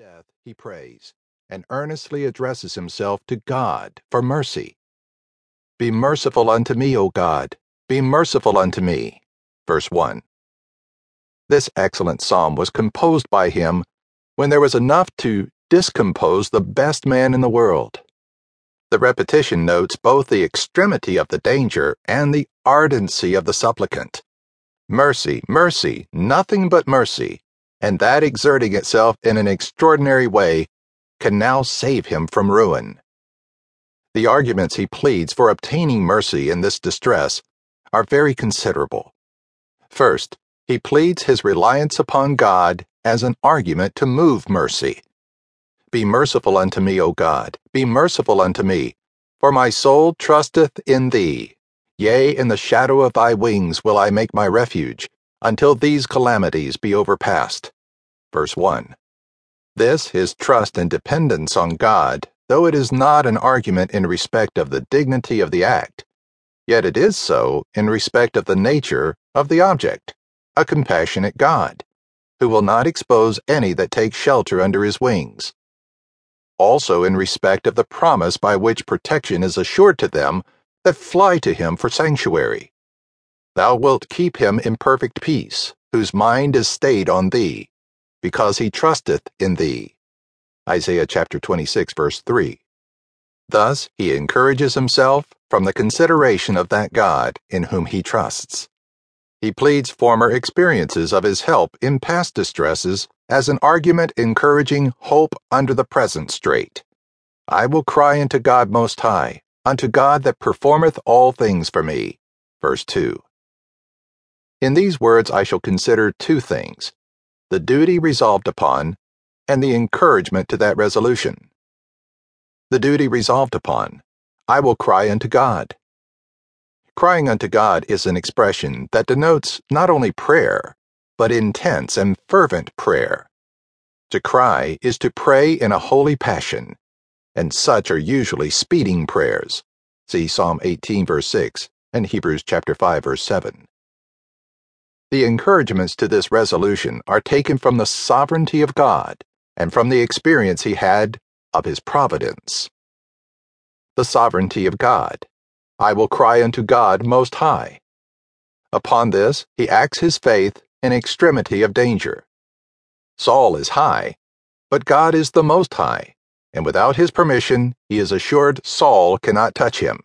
death, he prays and earnestly addresses himself to God for mercy. Be merciful unto me, O God, be merciful unto me. Verse 1. This excellent psalm was composed by him when there was enough to discompose the best man in the world. The repetition notes both the extremity of the danger and the ardency of the supplicant. Mercy, mercy, nothing but mercy, and that exerting itself in an extraordinary way can now save him from ruin. The arguments he pleads for obtaining mercy in this distress are very considerable. First, he pleads his reliance upon God as an argument to move mercy. Be merciful unto me, O God, be merciful unto me, for my soul trusteth in thee. Yea, in the shadow of thy wings will I make my refuge, until these calamities be overpast. Verse 1. This, his trust and dependence on God, though it is not an argument in respect of the dignity of the act, yet it is so in respect of the nature of the object, a compassionate God, who will not expose any that take shelter under his wings. Also in respect of the promise by which protection is assured to them that fly to him for sanctuary. Thou wilt keep him in perfect peace, whose mind is stayed on thee because he trusteth in thee. Isaiah chapter 26, verse 3. Thus he encourages himself from the consideration of that God in whom he trusts. He pleads former experiences of his help in past distresses as an argument encouraging hope under the present strait. I will cry unto God Most High, unto God that performeth all things for me. Verse 2. In these words I shall consider two things the duty resolved upon, and the encouragement to that resolution. The duty resolved upon I will cry unto God. Crying unto God is an expression that denotes not only prayer, but intense and fervent prayer. To cry is to pray in a holy passion, and such are usually speeding prayers. See Psalm 18, verse 6, and Hebrews chapter 5, verse 7. The encouragements to this resolution are taken from the sovereignty of God and from the experience he had of his providence. The sovereignty of God. I will cry unto God Most High. Upon this, he acts his faith in extremity of danger. Saul is high, but God is the Most High, and without his permission, he is assured Saul cannot touch him.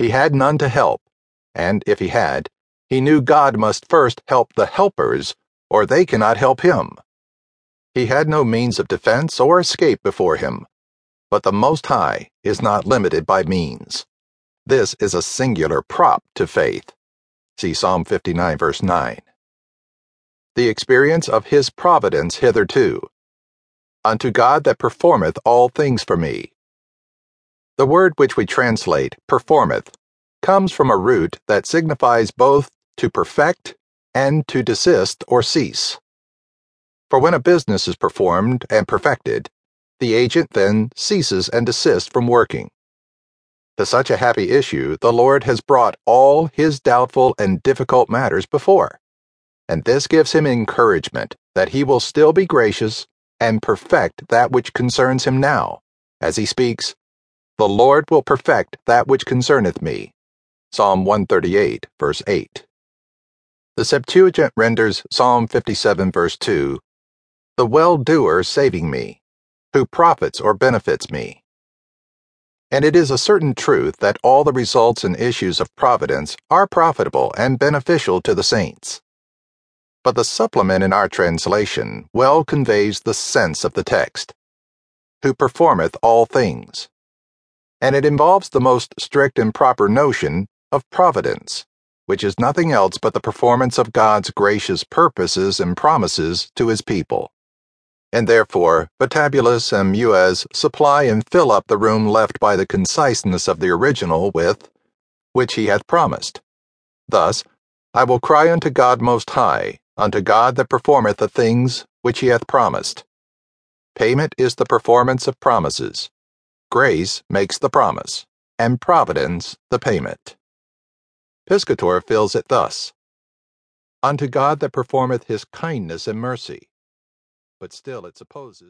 He had none to help, and if he had, he knew God must first help the helpers, or they cannot help him. He had no means of defense or escape before him, but the Most High is not limited by means. This is a singular prop to faith. See Psalm 59, verse 9. The experience of His providence hitherto. Unto God that performeth all things for me. The word which we translate performeth comes from a root that signifies both to perfect, and to desist or cease. For when a business is performed and perfected, the agent then ceases and desists from working. To such a happy issue, the Lord has brought all his doubtful and difficult matters before, and this gives him encouragement that he will still be gracious and perfect that which concerns him now, as he speaks, The Lord will perfect that which concerneth me. Psalm 138, verse 8. The Septuagint renders Psalm 57, verse 2 The well doer saving me, who profits or benefits me. And it is a certain truth that all the results and issues of providence are profitable and beneficial to the saints. But the supplement in our translation well conveys the sense of the text who performeth all things. And it involves the most strict and proper notion of providence which is nothing else but the performance of God's gracious purposes and promises to his people. And therefore, Vatablus and Muis supply and fill up the room left by the conciseness of the original with, which he hath promised. Thus, I will cry unto God Most High, unto God that performeth the things which he hath promised. Payment is the performance of promises. Grace makes the promise, and providence the payment. Piscator fills it thus Unto God that performeth his kindness and mercy. But still it supposes